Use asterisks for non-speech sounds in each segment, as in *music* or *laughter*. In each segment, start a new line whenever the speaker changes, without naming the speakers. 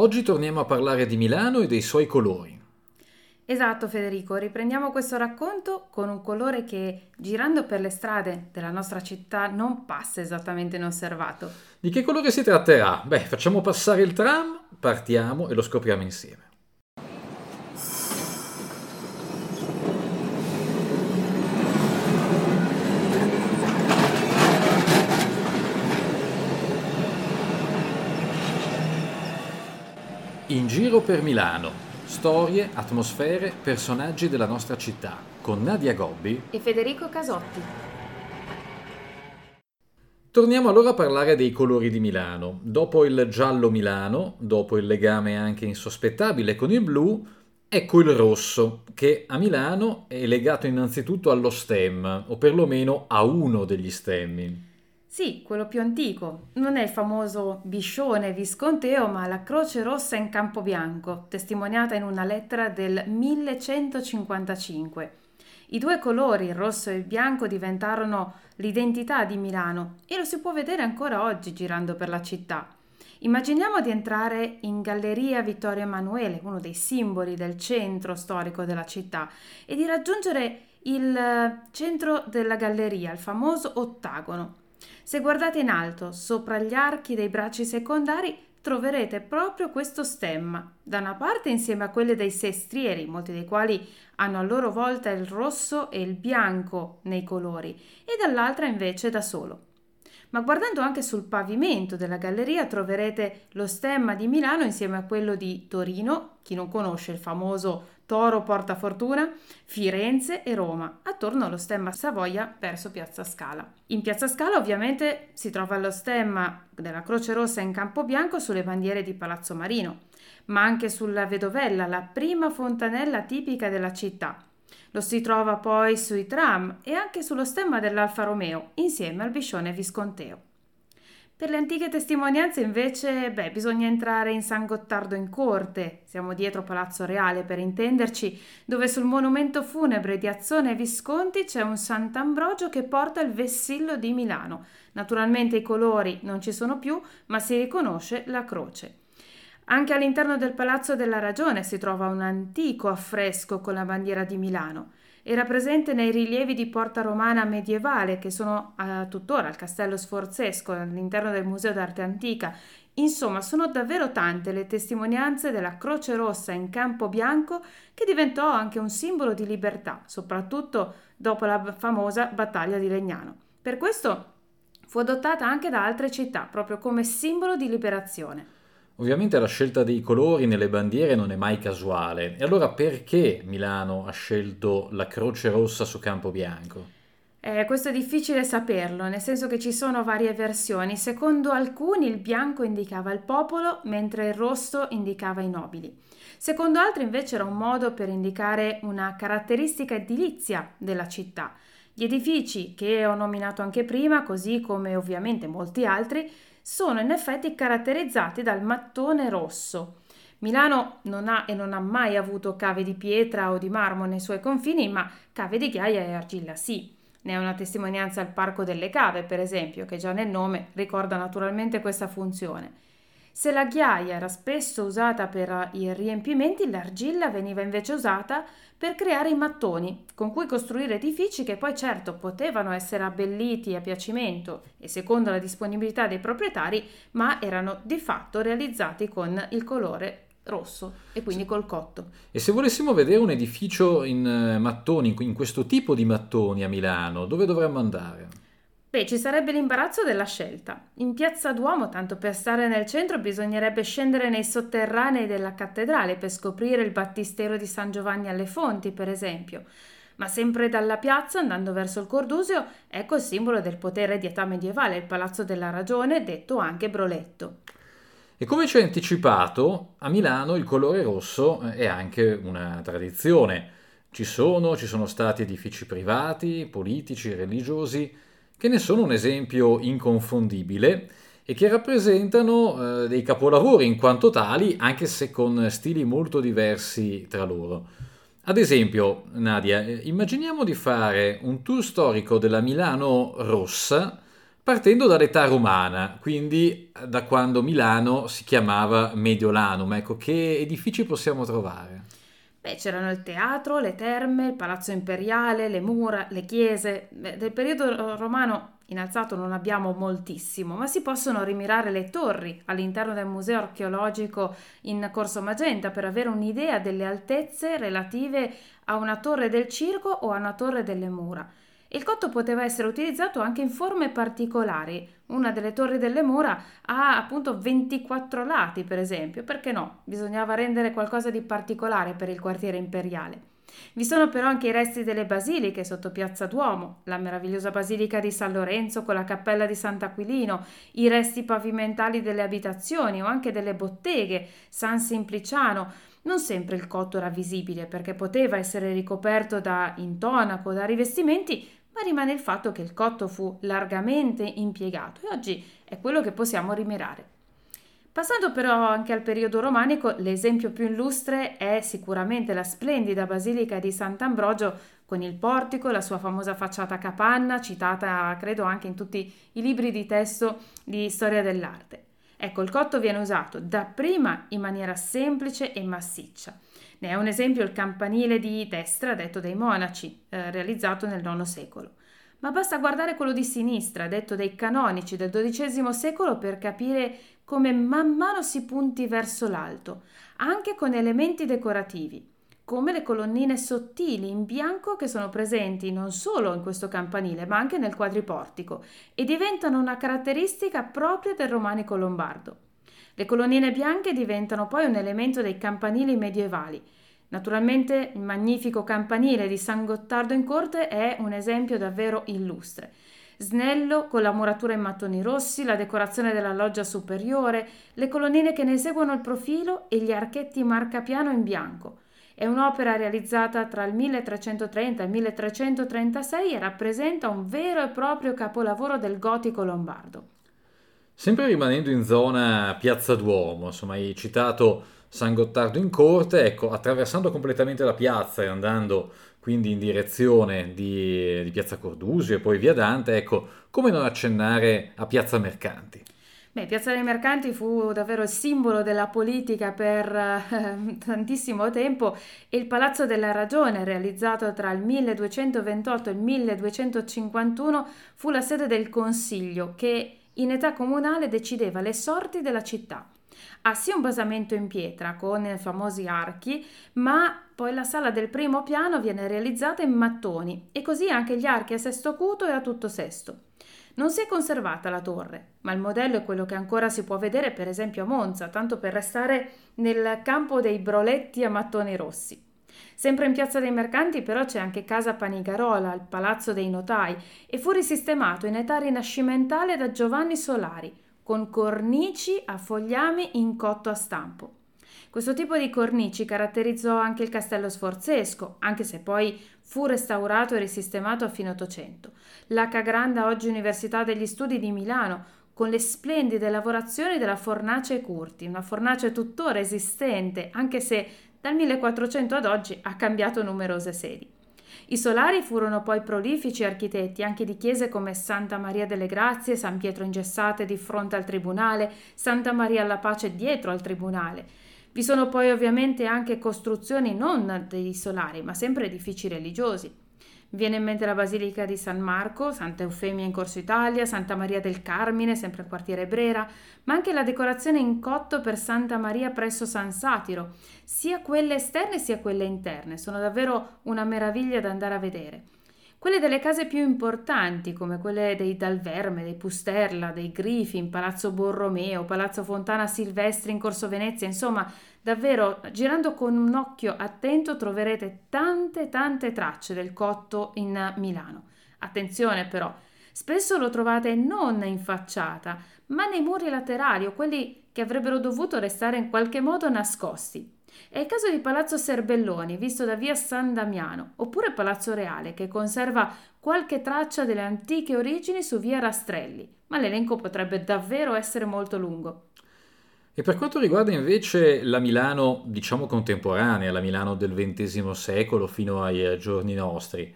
Oggi torniamo a parlare di Milano e dei suoi colori.
Esatto Federico, riprendiamo questo racconto con un colore che girando per le strade della nostra città non passa esattamente inosservato.
Di che colore si tratterà? Beh, facciamo passare il tram, partiamo e lo scopriamo insieme. In giro per Milano, Storie, atmosfere, personaggi della nostra città con Nadia Gobbi
e Federico Casotti.
Torniamo allora a parlare dei colori di Milano. Dopo il giallo Milano, dopo il legame anche insospettabile con il blu, ecco il rosso, che a Milano è legato innanzitutto allo stemma, o perlomeno a uno degli stemmi.
Sì, quello più antico. Non è il famoso biscione visconteo, ma la croce rossa in campo bianco, testimoniata in una lettera del 1155. I due colori, il rosso e il bianco, diventarono l'identità di Milano e lo si può vedere ancora oggi girando per la città. Immaginiamo di entrare in Galleria Vittorio Emanuele, uno dei simboli del centro storico della città, e di raggiungere il centro della galleria, il famoso ottagono. Se guardate in alto, sopra gli archi dei bracci secondari, troverete proprio questo stemma, da una parte insieme a quelle dei sestrieri, molti dei quali hanno a loro volta il rosso e il bianco nei colori, e dall'altra invece da solo. Ma guardando anche sul pavimento della galleria troverete lo stemma di Milano insieme a quello di Torino, chi non conosce il famoso Toro porta fortuna, Firenze e Roma, attorno allo stemma Savoia verso Piazza Scala. In Piazza Scala ovviamente si trova lo stemma della Croce Rossa in campo bianco sulle bandiere di Palazzo Marino, ma anche sulla Vedovella, la prima fontanella tipica della città. Lo si trova poi sui tram e anche sullo stemma dell'Alfa Romeo, insieme al biscione visconteo. Per le antiche testimonianze invece, beh, bisogna entrare in San Gottardo in corte, siamo dietro Palazzo Reale per intenderci, dove sul monumento funebre di Azzone e Visconti c'è un Sant'Ambrogio che porta il vessillo di Milano. Naturalmente i colori non ci sono più, ma si riconosce la croce. Anche all'interno del Palazzo della Ragione si trova un antico affresco con la bandiera di Milano. Era presente nei rilievi di Porta Romana medievale che sono uh, tuttora al Castello Sforzesco all'interno del Museo d'Arte Antica. Insomma, sono davvero tante le testimonianze della Croce Rossa in campo bianco che diventò anche un simbolo di libertà, soprattutto dopo la famosa battaglia di Legnano. Per questo fu adottata anche da altre città, proprio come simbolo di liberazione.
Ovviamente la scelta dei colori nelle bandiere non è mai casuale. E allora perché Milano ha scelto la croce rossa su campo bianco?
Eh, questo è difficile saperlo, nel senso che ci sono varie versioni. Secondo alcuni il bianco indicava il popolo, mentre il rosso indicava i nobili. Secondo altri invece era un modo per indicare una caratteristica edilizia della città. Gli edifici, che ho nominato anche prima, così come ovviamente molti altri, sono in effetti caratterizzati dal mattone rosso. Milano non ha e non ha mai avuto cave di pietra o di marmo nei suoi confini, ma cave di ghiaia e argilla sì. Ne è una testimonianza il Parco delle Cave, per esempio, che già nel nome ricorda naturalmente questa funzione. Se la ghiaia era spesso usata per i riempimenti, l'argilla veniva invece usata per creare i mattoni, con cui costruire edifici che poi certo potevano essere abbelliti a piacimento e secondo la disponibilità dei proprietari, ma erano di fatto realizzati con il colore rosso e quindi col cotto.
E se volessimo vedere un edificio in eh, mattoni, in questo tipo di mattoni a Milano, dove dovremmo andare?
Beh, ci sarebbe l'imbarazzo della scelta. In piazza Duomo, tanto per stare nel centro, bisognerebbe scendere nei sotterranei della cattedrale per scoprire il battistero di San Giovanni alle Fonti, per esempio. Ma sempre dalla piazza, andando verso il Cordusio, ecco il simbolo del potere di età medievale, il Palazzo della Ragione, detto anche Broletto.
E come ci hai anticipato, a Milano il colore rosso è anche una tradizione. Ci sono, ci sono stati edifici privati, politici, religiosi che ne sono un esempio inconfondibile e che rappresentano eh, dei capolavori in quanto tali, anche se con stili molto diversi tra loro. Ad esempio, Nadia, eh, immaginiamo di fare un tour storico della Milano rossa partendo dall'età romana, quindi da quando Milano si chiamava Mediolanum. Ecco, che edifici possiamo trovare?
Beh, c'erano il teatro, le terme, il palazzo imperiale, le mura, le chiese. Beh, del periodo romano in alzato non abbiamo moltissimo, ma si possono rimirare le torri all'interno del museo archeologico in Corso Magenta per avere un'idea delle altezze relative a una torre del circo o a una torre delle mura. Il cotto poteva essere utilizzato anche in forme particolari. Una delle torri delle mura ha appunto 24 lati, per esempio. Perché no? Bisognava rendere qualcosa di particolare per il quartiere imperiale. Vi sono però anche i resti delle basiliche sotto Piazza Duomo, la meravigliosa basilica di San Lorenzo con la cappella di Sant'Aquilino, i resti pavimentali delle abitazioni o anche delle botteghe, San Simpliciano, non sempre il cotto era visibile perché poteva essere ricoperto da intonaco, da rivestimenti, ma rimane il fatto che il cotto fu largamente impiegato e oggi è quello che possiamo rimirare. Passando però anche al periodo romanico, l'esempio più illustre è sicuramente la splendida basilica di Sant'Ambrogio con il portico, la sua famosa facciata capanna, citata credo anche in tutti i libri di testo di storia dell'arte. Ecco, il cotto viene usato dapprima in maniera semplice e massiccia. Ne è un esempio il campanile di destra, detto dai monaci, eh, realizzato nel IX secolo. Ma basta guardare quello di sinistra, detto dai canonici del XII secolo, per capire come man mano si punti verso l'alto, anche con elementi decorativi, come le colonnine sottili in bianco che sono presenti non solo in questo campanile, ma anche nel quadriportico, e diventano una caratteristica propria del romanico lombardo. Le colonnine bianche diventano poi un elemento dei campanili medievali. Naturalmente il magnifico campanile di San Gottardo in corte è un esempio davvero illustre. Snello con la muratura in mattoni rossi, la decorazione della loggia superiore, le colonnine che ne seguono il profilo e gli archetti marcapiano in bianco. È un'opera realizzata tra il 1330 e il 1336 e rappresenta un vero e proprio capolavoro del gotico lombardo.
Sempre rimanendo in zona Piazza Duomo, insomma, hai citato San Gottardo in corte, ecco, attraversando completamente la piazza e andando quindi in direzione di, di Piazza Cordusio e poi via Dante, ecco, come non accennare a Piazza Mercanti?
Beh, Piazza dei Mercanti fu davvero il simbolo della politica per eh, *laughs* tantissimo tempo e il Palazzo della Ragione, realizzato tra il 1228 e il 1251, fu la sede del Consiglio che in età comunale decideva le sorti della città. Ha sì un basamento in pietra con famosi archi, ma poi la sala del primo piano viene realizzata in mattoni e così anche gli archi a sesto acuto e a tutto sesto. Non si è conservata la torre, ma il modello è quello che ancora si può vedere per esempio a Monza, tanto per restare nel campo dei broletti a mattoni rossi. Sempre in Piazza dei Mercanti però c'è anche Casa Panigarola, il Palazzo dei Notai, e fu risistemato in età rinascimentale da Giovanni Solari, con cornici a fogliami in cotto a stampo. Questo tipo di cornici caratterizzò anche il castello sforzesco, anche se poi fu restaurato e risistemato a fine Ottocento. L'H Granda, oggi Università degli Studi di Milano, con le splendide lavorazioni della fornace Curti, una fornace tuttora esistente, anche se dal 1400 ad oggi ha cambiato numerose sedi. I solari furono poi prolifici architetti anche di chiese come Santa Maria delle Grazie, San Pietro Ingessate di fronte al tribunale, Santa Maria alla Pace dietro al tribunale. Vi sono poi ovviamente anche costruzioni non dei solari, ma sempre edifici religiosi. Viene in mente la Basilica di San Marco, Santa Eufemia in Corso Italia, Santa Maria del Carmine, sempre al quartiere Brera, ma anche la decorazione in cotto per Santa Maria presso San Satiro, sia quelle esterne sia quelle interne. Sono davvero una meraviglia da andare a vedere. Quelle delle case più importanti, come quelle dei Dalverme, dei Pusterla, dei Grifi in Palazzo Borromeo, Palazzo Fontana Silvestri in Corso Venezia, insomma, davvero girando con un occhio attento troverete tante tante tracce del cotto in Milano. Attenzione però, spesso lo trovate non in facciata, ma nei muri laterali o quelli che avrebbero dovuto restare in qualche modo nascosti. È il caso di Palazzo Serbelloni, visto da via San Damiano, oppure Palazzo Reale, che conserva qualche traccia delle antiche origini su via Rastrelli, ma l'elenco potrebbe davvero essere molto lungo.
E per quanto riguarda invece la Milano, diciamo contemporanea, la Milano del XX secolo fino ai giorni nostri,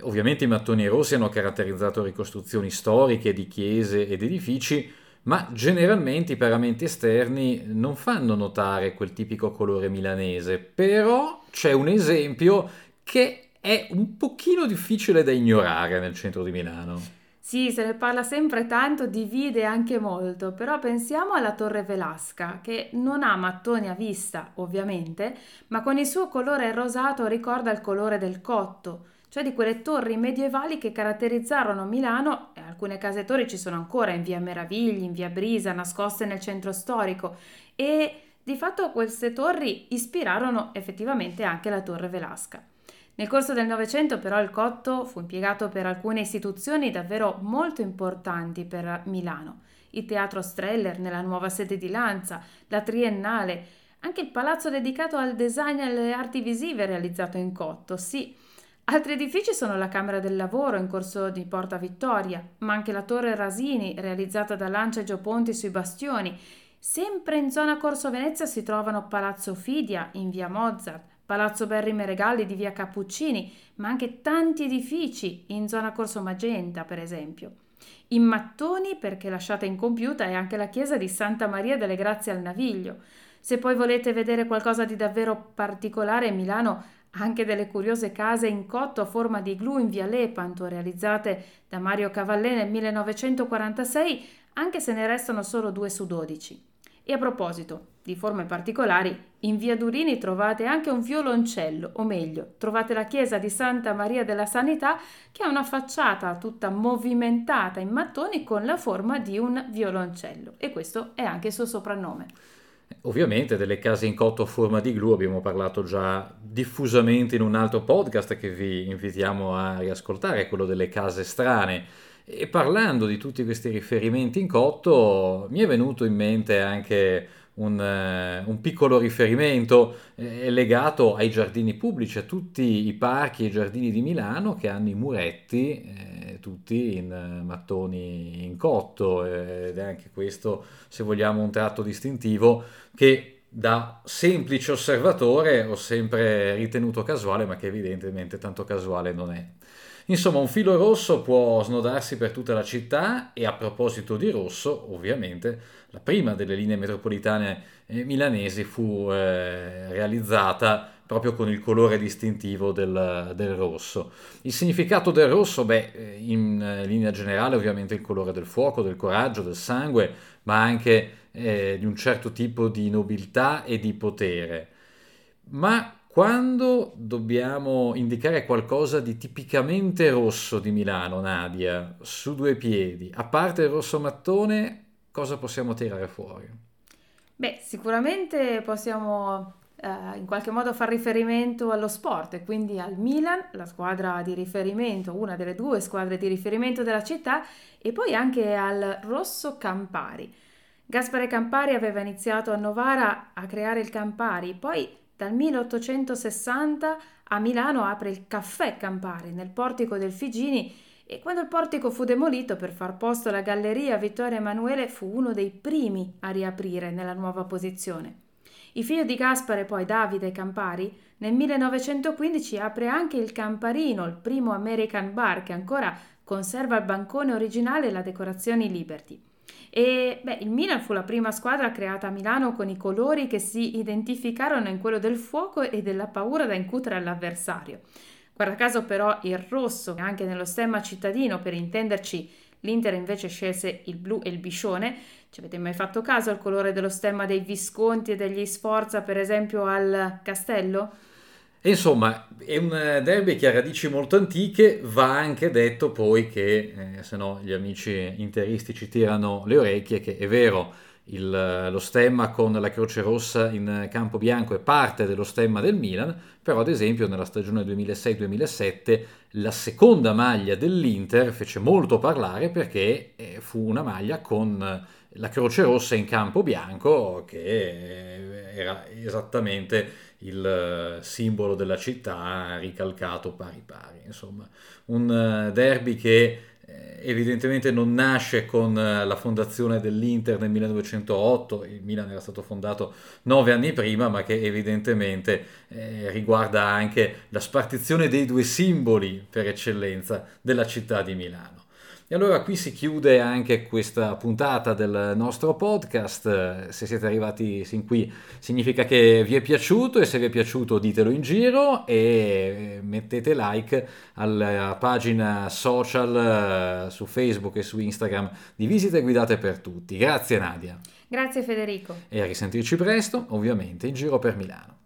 Ovviamente i mattoni rossi hanno caratterizzato ricostruzioni storiche di chiese ed edifici, ma generalmente i paramenti esterni non fanno notare quel tipico colore milanese, però c'è un esempio che è un pochino difficile da ignorare nel centro di Milano.
Sì, se ne parla sempre tanto, divide anche molto, però pensiamo alla Torre Velasca, che non ha mattoni a vista, ovviamente, ma con il suo colore rosato ricorda il colore del cotto, cioè di quelle torri medievali che caratterizzarono Milano e alcune case torri ci sono ancora in via Meravigli, in via Brisa, nascoste nel centro storico e di fatto queste torri ispirarono effettivamente anche la Torre Velasca. Nel corso del Novecento però il cotto fu impiegato per alcune istituzioni davvero molto importanti per Milano. Il Teatro Streller nella nuova sede di Lanza, la Triennale, anche il palazzo dedicato al design e alle arti visive realizzato in cotto, sì, Altri edifici sono la Camera del Lavoro in corso di Porta Vittoria, ma anche la Torre Rasini, realizzata da Lancia e Gioponti sui bastioni. Sempre in zona Corso Venezia si trovano Palazzo Fidia in via Mozart, Palazzo Berri Meregalli di via Cappuccini, ma anche tanti edifici in zona Corso Magenta, per esempio. In mattoni, perché lasciata incompiuta, è anche la chiesa di Santa Maria delle Grazie al Naviglio. Se poi volete vedere qualcosa di davvero particolare, Milano anche delle curiose case in cotto a forma di glu in via Lepanto, realizzate da Mario Cavallè nel 1946, anche se ne restano solo due su dodici. E a proposito di forme particolari, in via Durini trovate anche un violoncello, o meglio, trovate la chiesa di Santa Maria della Sanità che ha una facciata tutta movimentata in mattoni con la forma di un violoncello e questo è anche il suo soprannome.
Ovviamente delle case in cotto a forma di glu abbiamo parlato già diffusamente in un altro podcast che vi invitiamo a riascoltare, quello delle case strane. E parlando di tutti questi riferimenti in cotto, mi è venuto in mente anche un, uh, un piccolo riferimento eh, legato ai giardini pubblici, a tutti i parchi e giardini di Milano che hanno i muretti eh, tutti in uh, mattoni in cotto eh, ed è anche questo, se vogliamo, un tratto distintivo che da semplice osservatore ho sempre ritenuto casuale, ma che evidentemente tanto casuale non è. Insomma, un filo rosso può snodarsi per tutta la città e a proposito di rosso, ovviamente, la prima delle linee metropolitane eh, milanesi fu eh, realizzata proprio con il colore distintivo del, del, rosso. Il significato del rosso, beh, eh, in eh, linea generale ovviamente il colore del fuoco, del coraggio, del sangue, ma anche eh, di un certo tipo di nobiltà e di potere. Ma quando dobbiamo indicare qualcosa di tipicamente rosso di Milano, Nadia, su due piedi, a parte il rosso mattone, cosa possiamo tirare fuori?
Beh, sicuramente possiamo eh, in qualche modo far riferimento allo sport e quindi al Milan, la squadra di riferimento, una delle due squadre di riferimento della città, e poi anche al Rosso Campari. Gaspare Campari aveva iniziato a Novara a creare il Campari, poi dal 1860 a Milano apre il Caffè Campari nel portico del Figini e quando il portico fu demolito per far posto alla galleria Vittorio Emanuele fu uno dei primi a riaprire nella nuova posizione. Il figlio di Gaspare, poi Davide Campari, nel 1915 apre anche il Camparino, il primo American bar che ancora conserva il bancone originale e la decorazione Liberty. E beh, il Milan fu la prima squadra creata a Milano con i colori che si identificarono in quello del fuoco e della paura da incutere all'avversario. Guarda caso però il rosso, anche nello stemma cittadino, per intenderci, l'Inter invece scelse il blu e il biscione. Ci avete mai fatto caso al colore dello stemma dei Visconti e degli Sforza, per esempio al Castello?
Insomma, è un derby che ha radici molto antiche, va anche detto poi che, eh, se no gli amici interisti ci tirano le orecchie, che è vero, il, lo stemma con la croce rossa in campo bianco è parte dello stemma del Milan, però ad esempio nella stagione 2006-2007 la seconda maglia dell'Inter fece molto parlare perché eh, fu una maglia con la croce rossa in campo bianco che eh, era esattamente il eh, simbolo della città ricalcato pari pari. Insomma, un eh, derby che evidentemente non nasce con eh, la fondazione dell'Inter nel 1908, il Milan era stato fondato nove anni prima, ma che evidentemente eh, riguarda anche la spartizione dei due simboli per eccellenza della città di Milano. E allora qui si chiude anche questa puntata del nostro podcast. Se siete arrivati sin qui significa che vi è piaciuto e se vi è piaciuto ditelo in giro e mettete like alla pagina social eh, su Facebook e su Instagram di Visite Guidate per Tutti. Grazie Nadia.
Grazie Federico.
E a risentirci presto, ovviamente, in giro per Milano.